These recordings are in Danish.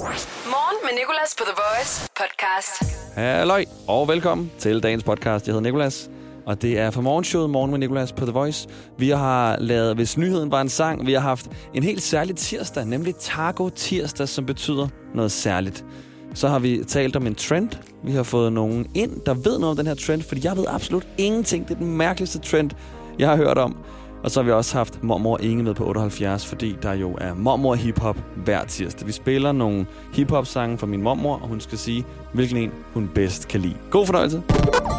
Morgen med Nicolas på The Voice podcast. Halløj, og velkommen til dagens podcast. Jeg hedder Nicolas, og det er for morgenshowet Morgen med Nicolas på The Voice. Vi har lavet, hvis nyheden var en sang, vi har haft en helt særlig tirsdag, nemlig Taco Tirsdag, som betyder noget særligt. Så har vi talt om en trend. Vi har fået nogen ind, der ved noget om den her trend, fordi jeg ved absolut ingenting. Det er den mærkeligste trend, jeg har hørt om. Og så har vi også haft mormor Inge med på 78, fordi der jo er mormor hiphop hver tirsdag. Vi spiller nogle hiphop sange fra min mormor, og hun skal sige, hvilken en hun bedst kan lide. God fornøjelse.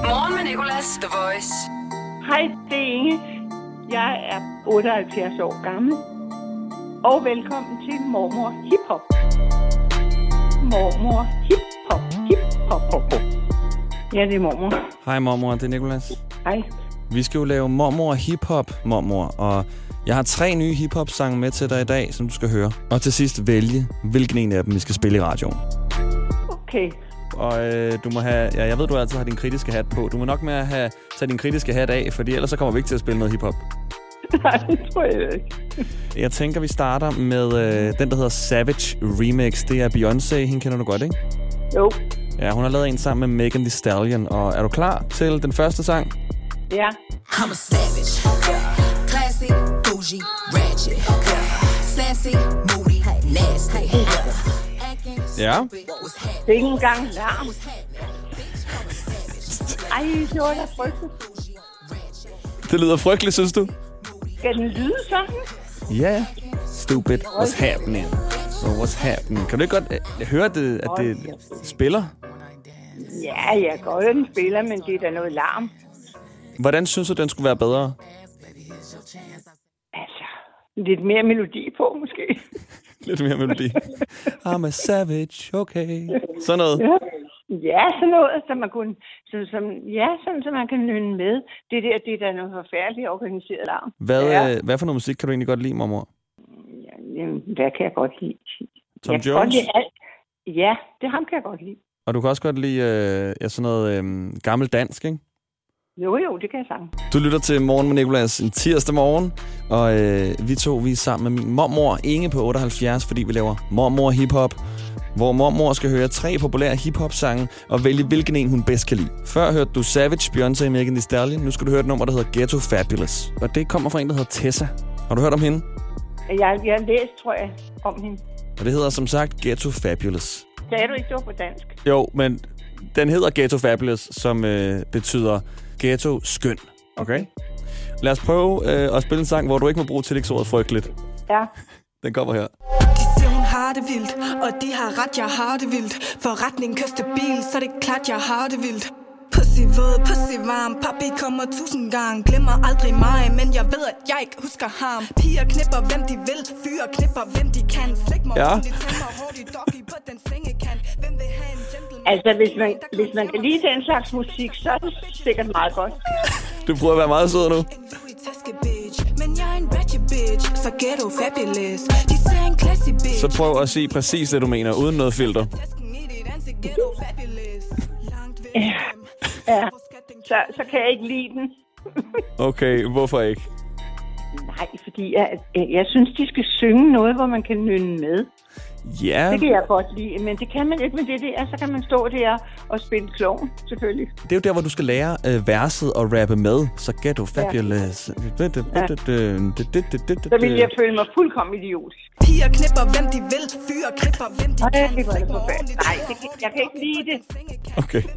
Morgen med Nicolas, The Voice. Hej, det er Inge. Jeg er 78 år gammel. Og velkommen til Mormor Hip Hop. Mormor Hip Hop. Hip Hop. hop, hop. Ja, det er mormor. Hej mormor, det er Nikolas. Hej. Vi skal jo lave mormor hiphop, mormor, og jeg har tre nye hiphop sange med til dig i dag, som du skal høre. Og til sidst vælge, hvilken en af dem vi skal spille i radioen. Okay. Og øh, du må have, ja, jeg ved, du altid har din kritiske hat på. Du må nok med at have tage din kritiske hat af, fordi ellers så kommer vi ikke til at spille noget hiphop. Nej, det tror jeg ikke. Jeg tænker, vi starter med øh, den, der hedder Savage Remix. Det er Beyoncé, hende kender du godt, ikke? Jo. Ja, hun har lavet en sammen med Megan Thee Stallion. Og er du klar til den første sang? Ja. I'm a savage. Classy, bougie, ratchet. Sassy, moody, nasty. Ja. Det er ikke engang larm. Ej, det var da frygteligt. Det lyder frygteligt, synes du? Skal den lyde sådan? Ja. Yeah. Stupid. What's happening? What's happening? Kan du ikke godt øh, høre, det, at det spiller? Ja, jeg kan godt høre, den spiller, men det er da noget larm. Hvordan synes du, den skulle være bedre? Altså, lidt mere melodi på, måske. Lidt mere melodi. I'm a savage, okay. Sådan noget. Ja. Ja, sådan noget, som man kunne, som, som, ja, sådan, som man kan nynne med. Det der, det er da noget forfærdeligt organiseret larm. Hvad, Ja. øh, hvad for noget musik kan du egentlig godt lide, mormor? Ja, jamen, hvad kan jeg godt lide? Tom jeg godt Jones? lide alt. Ja, det ham kan jeg godt lide. Og du kan også godt lide øh, ja, sådan noget øh, gammel dansk, ikke? Jo, jo, det kan jeg sige. Du lytter til Morgen med Nicolas en tirsdag morgen, og øh, vi to vi er sammen med min mormor Inge på 78, fordi vi laver mormor hiphop, hvor mormor skal høre tre populære hiphop-sange og vælge, hvilken en hun bedst kan lide. Før hørte du Savage, Beyoncé, Megan Thee Stallion. Nu skal du høre et nummer, der hedder Ghetto Fabulous. Og det kommer fra en, der hedder Tessa. Har du hørt om hende? Jeg, jeg har læst, tror jeg, om hende. Og det hedder som sagt Ghetto Fabulous. Sagde du ikke, det var på dansk? Jo, men den hedder Ghetto Fabulous, som øh, betyder ghetto skøn. Okay? Lad os prøve øh, at spille en sang, hvor du ikke må bruge tillægsordet frygteligt. Ja. Den kommer her. De siger, hun har det vildt, og de har ret, jeg har det vildt. Forretning kører stabil, så det er klart, jeg har det vildt. Pussy våd, pussy varm, papi kommer tusind gange Glemmer aldrig mig, men jeg ved, at jeg ikke husker ham Piger knipper, hvem de vil, fyre knipper, hvem de kan Slik mig Ja. rundt, tænder hurtigt, doggy på den sengekant Altså, hvis man, hvis man kan lide den slags musik, så er det sikkert meget godt. Du prøver at være meget sød nu. Så prøv at sige præcis det, du mener, uden noget filter. Ja. Ja. Så, så kan jeg ikke lide den. Okay, hvorfor ikke? Nej, fordi jeg, jeg synes, de skal synge noget, hvor man kan nynne med. Ja, Det kan jeg godt lide, men det kan man ikke med det der. Så kan man stå der og spille klovn, selvfølgelig. det er jo der, hvor du skal lære øh, verset og rappe med. Så ghetto fabulous. Så vil jeg føle mig fuldkommen idiotisk. Piger knipper, hvem de vil, fyre knipper, hvem de Ej, kan det det Nej, det jeg kan ikke lide det. Okay.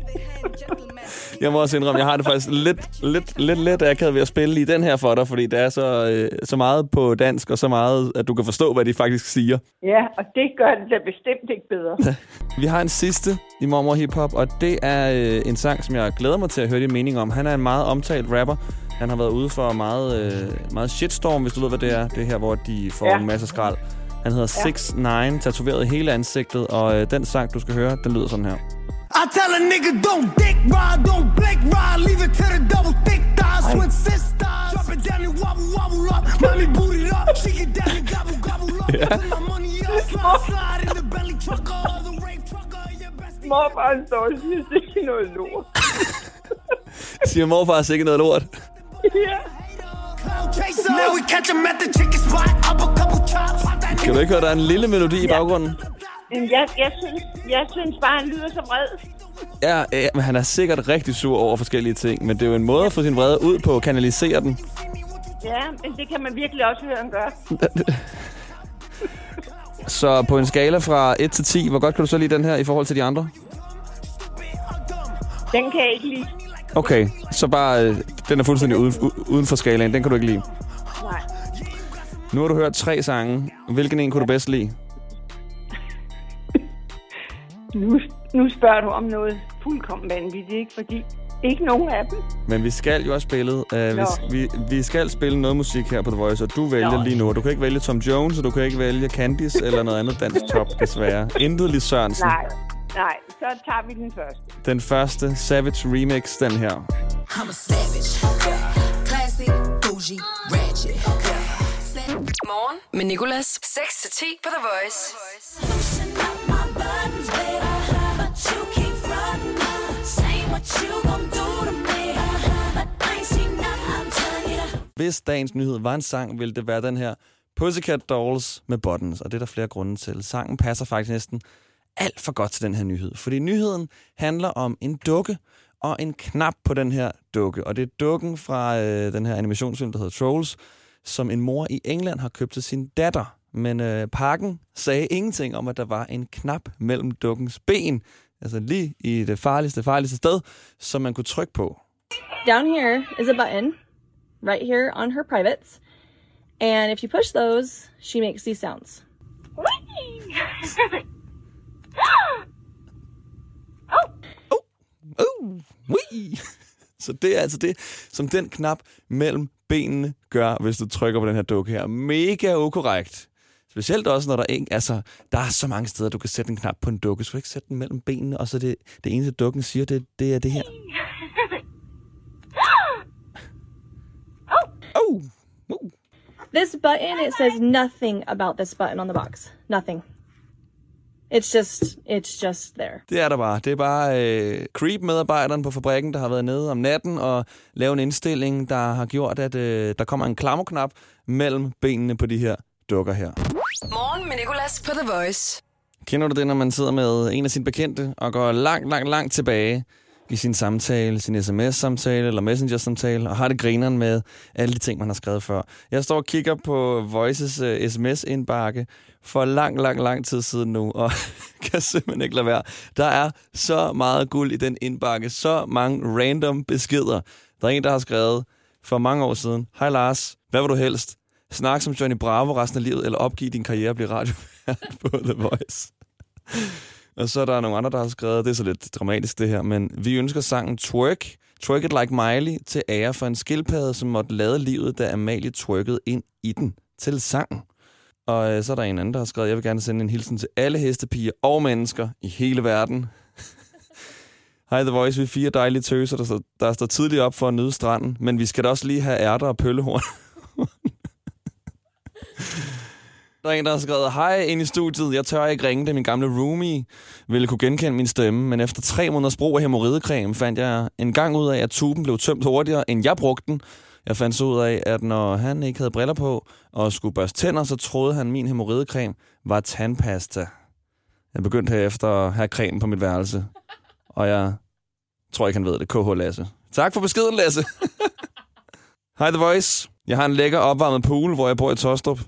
Jeg må også indrømme, jeg har det faktisk lidt, lidt, lidt, lidt let ved at spille i den her for dig, fordi det er så, øh, så meget på dansk, og så meget, at du kan forstå, hvad de faktisk siger. Ja, og det gør det da bestemt ikke bedre. Vi har en sidste i Mormor Hip Hop, og det er øh, en sang, som jeg glæder mig til at høre din mening om. Han er en meget omtalt rapper. Han har været ude for meget, øh, meget shitstorm, hvis du ved, hvad det er. Det er her, hvor de får Ja. en masse skrald. Han hedder 6 9 tatoveret i hele ansigtet, og øh, den sang, du skal høre, den lyder sådan her. I tell a nigga don't dick ride, don't blick ride, leave it to the double thick thighs, twin sisters. Drop it down and wobble wobble up, mommy boot it up, she get down and gobble gobble up. Put my money up, slide slide in the belly trucker, the rape trucker, your bestie. Morfaren står og siger, det er noget lort. Siger morfar sikkert noget lort. At that Kan du ikke høre, der er en lille melodi i baggrunden? Jeg, jeg, synes, jeg synes bare, han lyder så vred. Ja, ja, men han er sikkert rigtig sur over forskellige ting, men det er jo en måde at få sin vrede ud på, kanalisere den. Ja, men det kan man virkelig også høre, han gør. Så på en skala fra 1 til 10, hvor godt kan du så lide den her i forhold til de andre? Den kan jeg ikke lide. Okay, så bare, øh, den er fuldstændig uden, uden for skalaen. Den kan du ikke lide. Nej. Nu har du hørt tre sange. Hvilken en kunne du bedst lide? Nu, nu spørger du om noget fuldkommen vanvittigt, ikke? Fordi ikke nogen af dem. Men vi skal jo også spille, vi, Nå. vi, vi skal spille noget musik her på The Voice, og du vælger Nå. lige nu. Du kan ikke vælge Tom Jones, og du kan ikke vælge Candice eller noget andet dansk top, desværre. Intet Lis Sørensen. Nej, nej. Så tager vi den første. Den første Savage remix, den her. I'm a savage. Classy, bougie, ratchet. Morgen med Nicolas. 6-10 på The Voice. Hvis dagens nyhed var en sang, ville det være den her Pussycat Dolls med buttons, og det er der flere grunde til. Sangen passer faktisk næsten alt for godt til den her nyhed, fordi nyheden handler om en dukke og en knap på den her dukke, og det er dukken fra øh, den her animationsfilm, der hedder Trolls, som en mor i England har købt til sin datter. Men øh, pakken sagde ingenting om, at der var en knap mellem dukkens ben, altså lige i det farligste, farligste sted, som man kunne trykke på. Down here is a button right here on her privates. And if you push those, she makes these sounds. Wee. Så det er altså det, som den knap mellem benene gør, hvis du trykker på den her dukke her. Mega ukorrekt. Specielt også, når der ikke... Altså, der er så mange steder, du kan sætte en knap på en dukke. Så du ikke sætte den mellem benene, og så det, det eneste, dukken siger, det, det er det her. Oh. Uh. This button, it says nothing about this button on the box. Nothing. It's just, it's just there. Det er der bare. Det er bare øh, creep-medarbejderen på fabrikken, der har været nede om natten og lavet en indstilling, der har gjort, at øh, der kommer en klammerknap mellem benene på de her dukker her. Morgen med Nicolas på The Voice. Kender du det, når man sidder med en af sine bekendte og går langt, langt, langt tilbage i sin samtale, sin sms-samtale eller messenger-samtale, og har det grineren med alle de ting, man har skrevet før. Jeg står og kigger på Voices uh, sms-indbakke for lang, lang, lang tid siden nu, og kan simpelthen ikke lade være. Der er så meget guld i den indbakke, så mange random beskeder. Der er en, der har skrevet for mange år siden, Hej Lars, hvad vil du helst? Snak som Johnny Bravo resten af livet, eller opgive din karriere og blive radiovært på The Voice? Og så er der nogle andre, der har skrevet, det er så lidt dramatisk det her, men vi ønsker sangen Twerk, Twerk It Like Miley, til ære for en skildpadde, som måtte lade livet, da Amalie twerkede ind i den til sangen. Og øh, så er der en anden, der har skrevet, jeg vil gerne sende en hilsen til alle hestepiger og mennesker i hele verden. Hej The Voice, vi er fire dejlige tøser, der står, der står tidligt op for at nyde stranden, men vi skal da også lige have ærter og pøllehorn. Der er en, der har skrevet, hej ind i studiet, jeg tør ikke ringe, det min gamle roomie ville kunne genkende min stemme, men efter tre måneders brug af hemorridecreme fandt jeg en gang ud af, at tuben blev tømt hurtigere, end jeg brugte den. Jeg fandt så ud af, at når han ikke havde briller på og skulle børste tænder, så troede han, at min hemorridecreme var tandpasta. Jeg begyndte herefter at have creme på mit værelse, og jeg tror ikke, han ved det. KH Lasse. Tak for beskeden, Lasse. Hej The Voice. Jeg har en lækker opvarmet pool, hvor jeg bor i Tostrup.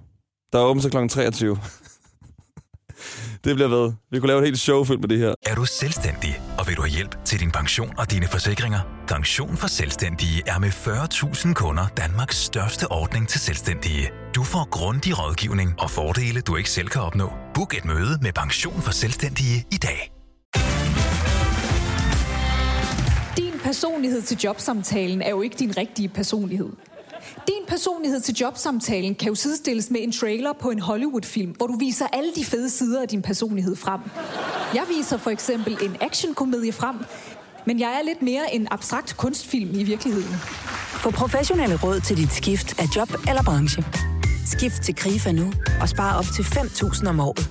Der er åbent til kl. 23 det bliver ved. Vi kunne lave et helt show fyldt med det her. Er du selvstændig, og vil du have hjælp til din pension og dine forsikringer? Pension for Selvstændige er med 40.000 kunder Danmarks største ordning til selvstændige. Du får grundig rådgivning og fordele, du ikke selv kan opnå. Book et møde med Pension for Selvstændige i dag. Din personlighed til jobsamtalen er jo ikke din rigtige personlighed. Din personlighed til jobsamtalen kan jo sidestilles med en trailer på en Hollywood-film, hvor du viser alle de fede sider af din personlighed frem. Jeg viser for eksempel en actionkomedie frem, men jeg er lidt mere en abstrakt kunstfilm i virkeligheden. Få professionelle råd til dit skift af job eller branche. Skift til KRIFA nu og spare op til 5.000 om året.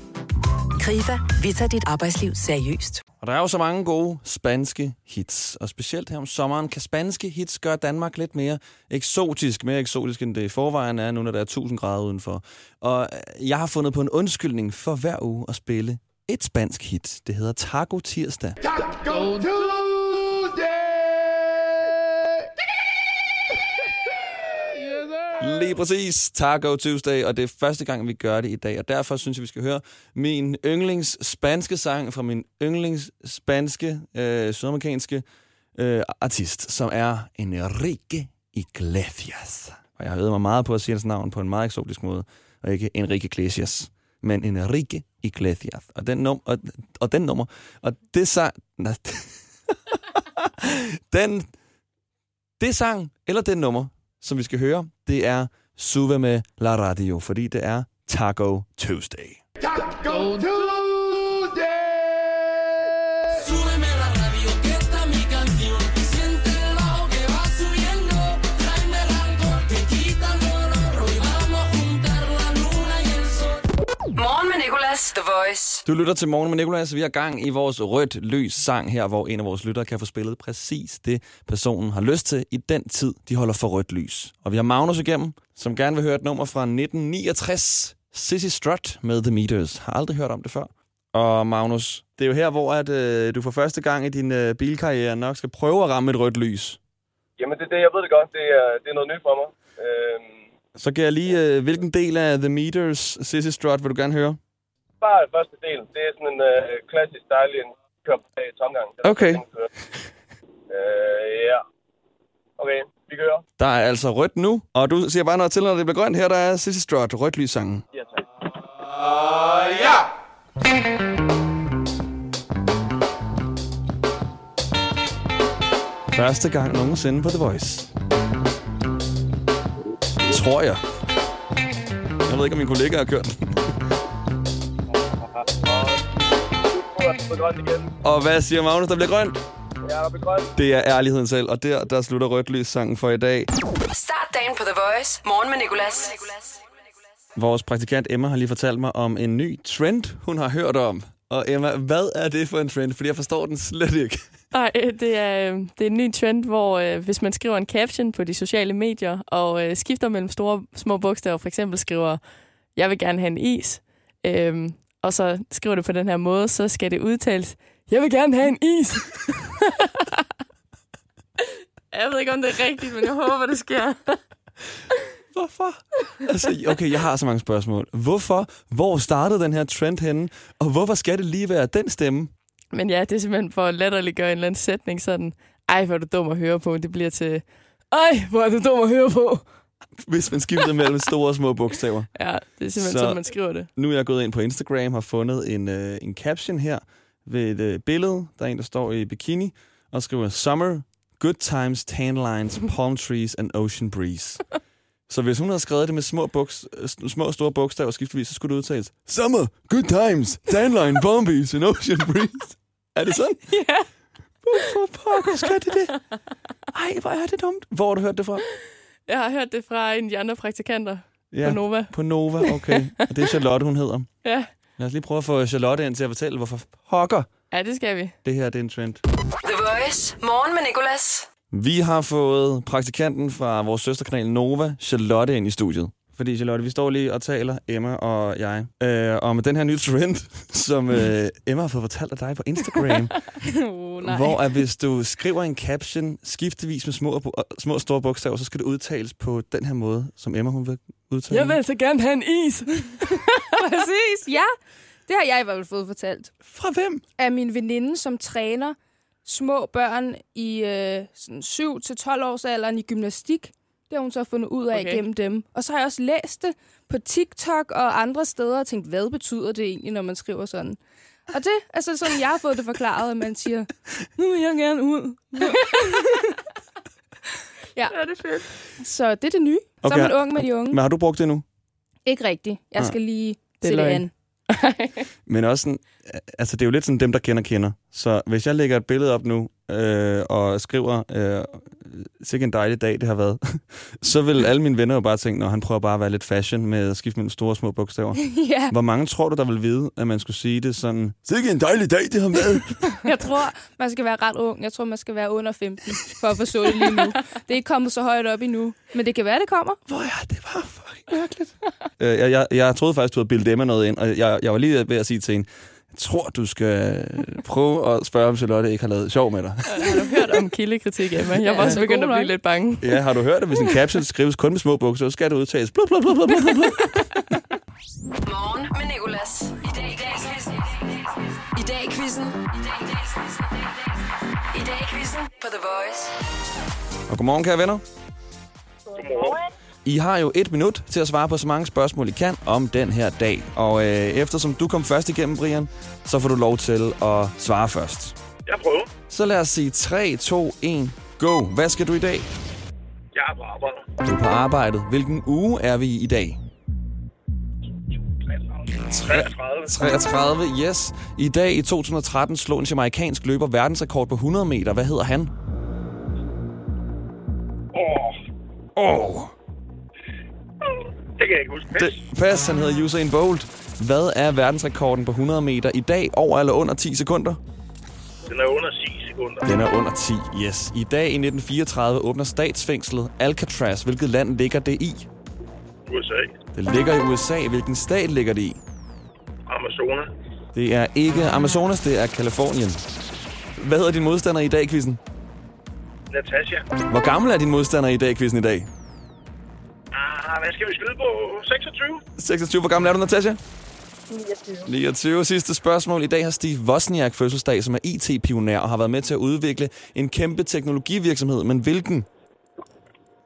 KRIFA, vi tager dit arbejdsliv seriøst. Og der er jo så mange gode spanske hits, og specielt her om sommeren kan spanske hits gøre Danmark lidt mere eksotisk, mere eksotisk end det i forvejen er, nu når der er 1000 grader udenfor. Og øh, jeg har fundet på en undskyldning for hver uge at spille et spansk hit. Det hedder Taco Tirsdag. Taco Tirsdag! Lige præcis. Taco Tuesday, og det er første gang, vi gør det i dag, og derfor synes jeg, vi skal høre min yndlings spanske sang fra min yndlings spanske, øh, sydamerikanske øh, artist, som er Enrique Iglesias. Og jeg har øvet mig meget på at sige hans navn på en meget eksotisk måde, og ikke Enrique Iglesias, men Enrique Iglesias. Og den, num- og, og den nummer, og det sang... Den, det sang, eller den nummer, som vi skal høre, det er Suve med La Radio, fordi det er Taco Tuesday. Taco Tuesday! Voice. Du lytter til Morgen med Nicolas. Vi har gang i vores rødt lys sang her, hvor en af vores lyttere kan få spillet præcis det, personen har lyst til i den tid, de holder for rødt lys. Og vi har Magnus igennem, som gerne vil høre et nummer fra 1969. Sissy Strut med The Meters. Har aldrig hørt om det før. Og Magnus, det er jo her, hvor at, øh, du for første gang i din øh, bilkarriere nok skal prøve at ramme et rødt lys. Jamen, det er det, jeg ved det godt. Det er, det er noget nyt for mig. Øhm, Så kan jeg lige, øh, hvilken del af The Meters Sissy Strut vil du gerne høre? Bare første del. Det er sådan en øh, klassisk dejlig en kør på i tomgang. Det er Okay. Øh, ja. Okay, vi kører. Der er altså rødt nu, og du siger bare noget til, når det bliver grønt. Her der er Sissy Strut, rødt lys sangen. Ja, tak. ja! Første gang nogensinde på The Voice. Tror jeg. Jeg ved ikke, om min kollega har kørt den. Det grønt igen. Og hvad siger Magnus, der bliver grønt? Ja, der bliver grønt. Det er ærligheden selv, og der, der slutter rødt lys sangen for i dag. Start dagen på The Voice. Morgen med Nicolas. Vores praktikant Emma har lige fortalt mig om en ny trend, hun har hørt om. Og Emma, hvad er det for en trend? Fordi jeg forstår den slet ikke. Nej, øh, det er, øh, det er en ny trend, hvor øh, hvis man skriver en caption på de sociale medier og øh, skifter mellem store små bogstaver, for eksempel skriver, jeg vil gerne have en is, øh, og så skriver det på den her måde, så skal det udtales, jeg vil gerne have en is. jeg ved ikke, om det er rigtigt, men jeg håber, det sker. Hvorfor? Altså, okay, jeg har så mange spørgsmål. Hvorfor? Hvor startede den her trend henne? Og hvorfor skal det lige være den stemme? Men ja, det er simpelthen for at latterliggøre en eller anden sætning sådan, ej, hvor er du dum at høre på. Det bliver til, ej, hvor er du dum at høre på. Hvis man skifter mellem store og små bogstaver. Ja, det er simpelthen Så- sådan, man skriver det. Nu er jeg gået ind på Instagram og har fundet en, øh, en caption her ved et øh, billede. Der er en, der står i bikini og skriver Summer, good times, tan lines, palm trees and ocean breeze. Så hvis hun havde skrevet det med små, buks, øh, små og store bogstaver skiftevis, så skulle det udtales Summer, good times, tan line, palm trees and ocean breeze. Er det sådan? Ja. Hvorfor pokker skal det det? Ej, hvor er det dumt. Hvor har du hørt det fra? Jeg har hørt det fra en af de andre praktikanter Ja, på Nova. På Nova, okay. Og det er Charlotte, hun hedder. Ja. Lad os lige prøve at få Charlotte ind til at fortælle, hvorfor pokker ja, det skal vi. det her det er en trend. The Voice. Morgen med Nicolas. Vi har fået praktikanten fra vores søsterkanal Nova, Charlotte, ind i studiet. Fordi Charlotte, vi står lige og taler, Emma og jeg, øh, om den her nye trend, som øh, Emma har fået fortalt af dig på Instagram. oh, nej. hvor at hvis du skriver en caption skiftevis med små, og små og store bogstaver, så skal det udtales på den her måde, som Emma hun vil udtale. Jeg vil altså gerne have en is. Præcis, ja. Det har jeg i hvert fald fået fortalt. Fra hvem? Af min veninde, som træner små børn i øh, sådan 7-12 års alderen i gymnastik. Det har hun så fundet ud af Okay. gennem dem. Og så har jeg også læst det på TikTok og andre steder og tænkt, hvad betyder det egentlig, når man skriver sådan? Og det er så sådan, jeg har fået det forklaret, at man siger, nu vil jeg gerne ud. ja. ja, det er fedt. Så det er det nye. Så Okay. er man ung med de unge. Men har du brugt det nu? Ikke rigtigt. Jeg Nej. skal lige Det se det an. Men også sådan, altså det er jo lidt sådan dem, der kender, kender. Så hvis jeg lægger et billede op nu, øh, og skriver, øh, sikke en dejlig dag det har været, så vil alle mine venner jo bare tænke, når han prøver bare at være lidt fashion med at skifte mellem store og små bogstaver. ja. Hvor mange tror du, der vil vide, at man skulle sige det sådan, sikke en dejlig dag det har været? Jeg tror, man skal være ret ung. Jeg tror, man skal være under 15 for at forstå det lige nu. Det er ikke kommet så højt op endnu. Men det kan være, det kommer. Hvor er det bare fucking mærkeligt. øh, jeg, jeg, jeg troede faktisk, du havde bildet Emma noget ind, og jeg, jeg var lige ved at sige til hende, Jeg tror, du skal prøve at spørge, om Charlotte ikke har lavet sjov med dig. Har du hørt om kildekritik, Emma? Jeg var også begyndt at blive lidt bange. Ja, har du hørt, at hvis en caption skrives kun med små bukser, så skal det udtages. Blub, blub, blub, blub, blub, blub. Morgen med Nicolas. I dag i dag quizzen. I dag i quizzen. I dag i quizzen på The Voice. Og godmorgen, kære venner. Godmorgen. I har jo et minut til at svare på så mange spørgsmål, I kan om den her dag. Og øh, eftersom du kom først igennem, Brian, så får du lov til at svare først. Jeg prøver. Så lad os sige 3, 2, 1, go. Hvad skal du i dag? Jeg er på arbejde. Du er på arbejdet. Hvilken uge er vi i dag? 33. 33, yes. I dag i 2013 slog en jamaikansk løber verdensrekord på 100 meter. Hvad hedder han? Åh, Åh. Det kan jeg ikke huske. Det, pas, han hedder Usain Bolt. Hvad er verdensrekorden på 100 meter i dag? Over eller under 10 sekunder? Den er under 10 sekunder. Den er under 10, yes. I dag i 1934 åbner statsfængslet Alcatraz. Hvilket land ligger det i? USA. Det ligger i USA. Hvilken stat ligger det i? Amazonas. Det er ikke Amazonas, det er Kalifornien. Hvad hedder din modstander i dag, quizzen? Natasha. Hvor gammel er din modstander i dag, quizzen i dag? Hvad skal vi skyde på? 26? 26. Hvor gammel er du, Natasha? 29. 29. Sidste spørgsmål. I dag har Steve Wozniak fødselsdag, som er IT-pioner og har været med til at udvikle en kæmpe teknologivirksomhed. Men hvilken?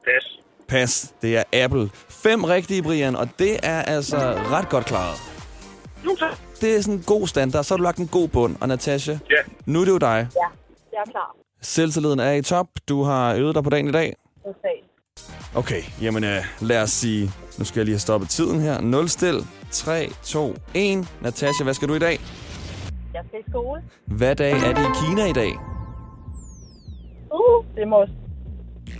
Pas. Pas. Det er Apple. Fem rigtige, Brian, og det er altså ret godt klaret. Jo, tak. Det er sådan en god standard. Så har du lagt en god bund. Og Natasha, Ja. nu er det jo dig. Ja, jeg er klar. Selvtilliden er i top. Du har øvet dig på dagen i dag. Okay. Jamen øh, lad os sige... Nu skal jeg lige have stoppet tiden her. 0 stil. 3, 2, 1. Natasha, hvad skal du i dag? Jeg skal i skole. Hvad dag er det i Kina i dag? Uh, det må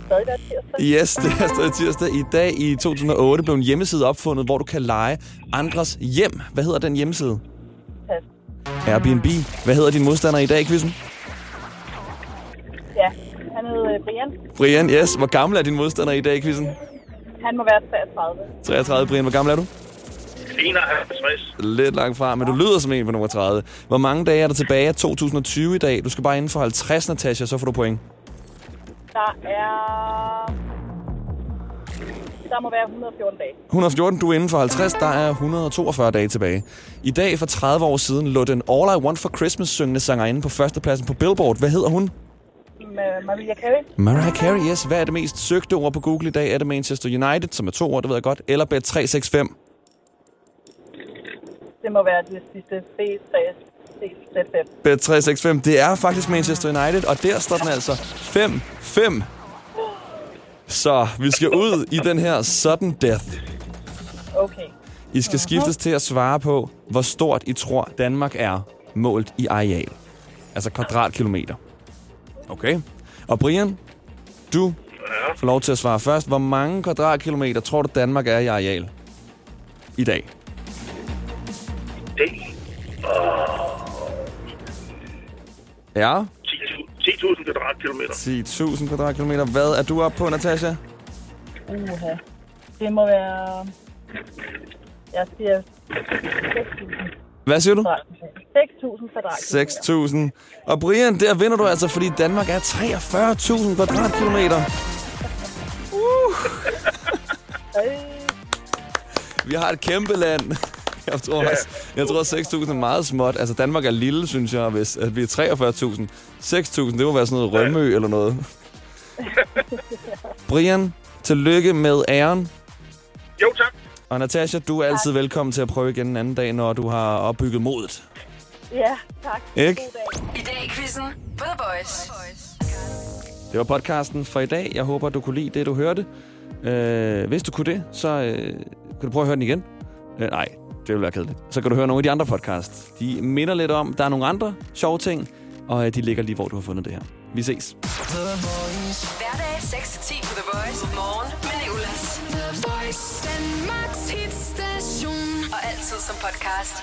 stadig være tirsdag. Yes, det er stadig tirsdag. I dag i 2008 blev en hjemmeside opfundet, hvor du kan lege andres hjem. Hvad hedder den hjemmeside? Pas. Airbnb. Hvad hedder din modstander i dag, quizzen? Ja, han hedder øh, Brian. Brian, yes. Hvor gammel er din modstander i dag, quizzen? Han må være 33. 33. Brian, hvor gammel er du? 51. Lidt langt fra, men du lyder som en på nummer 30. Hvor mange dage er der tilbage af 2020 i dag? Du skal bare inden for 50, Natasha, så får du point. Der er... Der må være 114 dage. 114, du er inden for 50, der er 142 dage tilbage. I dag for 30 år siden lå den All I Want for Christmas syngende sangerinde på førstepladsen på Billboard. Hvad hedder hun? Med Maria Carey. Mariah Carey, yes. Hvad er det mest søgte ord på Google i dag? Er det Manchester United, som er to ord, det ved jeg godt, eller Bet365? Det må være det sidste B3 C5. Bet365, det er faktisk Manchester United, og der står den altså 5-5. Så vi skal ud i den her sudden death. Okay. I skal skiftes til at svare på, hvor stort I tror Danmark er målt i areal. Altså kvadratkilometer. Okay. Og Brian, du får lov til at svare først. Hvor mange kvadratkilometer tror du Danmark er i areal? I dag. Det. Ja. 10.000 kvadratkilometer. 10.000 kvadratkilometer. Hvad er du oppe på, Natasha? Uha. Det må være... Jeg siger 6.000 Hvad siger du? 6.000 kvadratkilometer. 6.000. Og Brian, der vinder du altså, fordi Danmark er 43.000 kvadratkilometer. Uh. Vi har et kæmpe land. Jeg tror, også, jeg tror 6.000 er meget småt. Altså, Danmark er lille, synes jeg, hvis at vi er 43.000. 6.000, det må være sådan noget Rømø eller noget. Brian, tillykke med æren. Jo, tak. Og Natasha, du er altid velkommen til at prøve igen en anden dag, når du har opbygget modet. Ja, tak. Ikke? God dag. I dag i quizzen på The Voice. Det var podcasten for i dag. Jeg håber, du kunne lide det, du hørte. Øh, hvis du kunne det, så øh, kan du prøve at høre den igen. Øh, nej, det vil være kedeligt. Så kan du høre nogle af de andre podcasts. De minder lidt om, der er nogle andre sjove ting, og øh, de ligger lige, hvor du har fundet det her. Vi ses. Hverdag 6-10 på The Voice. Morgen med Nicolas. The Voice, Danmarks hitstation. Og altid som podcast.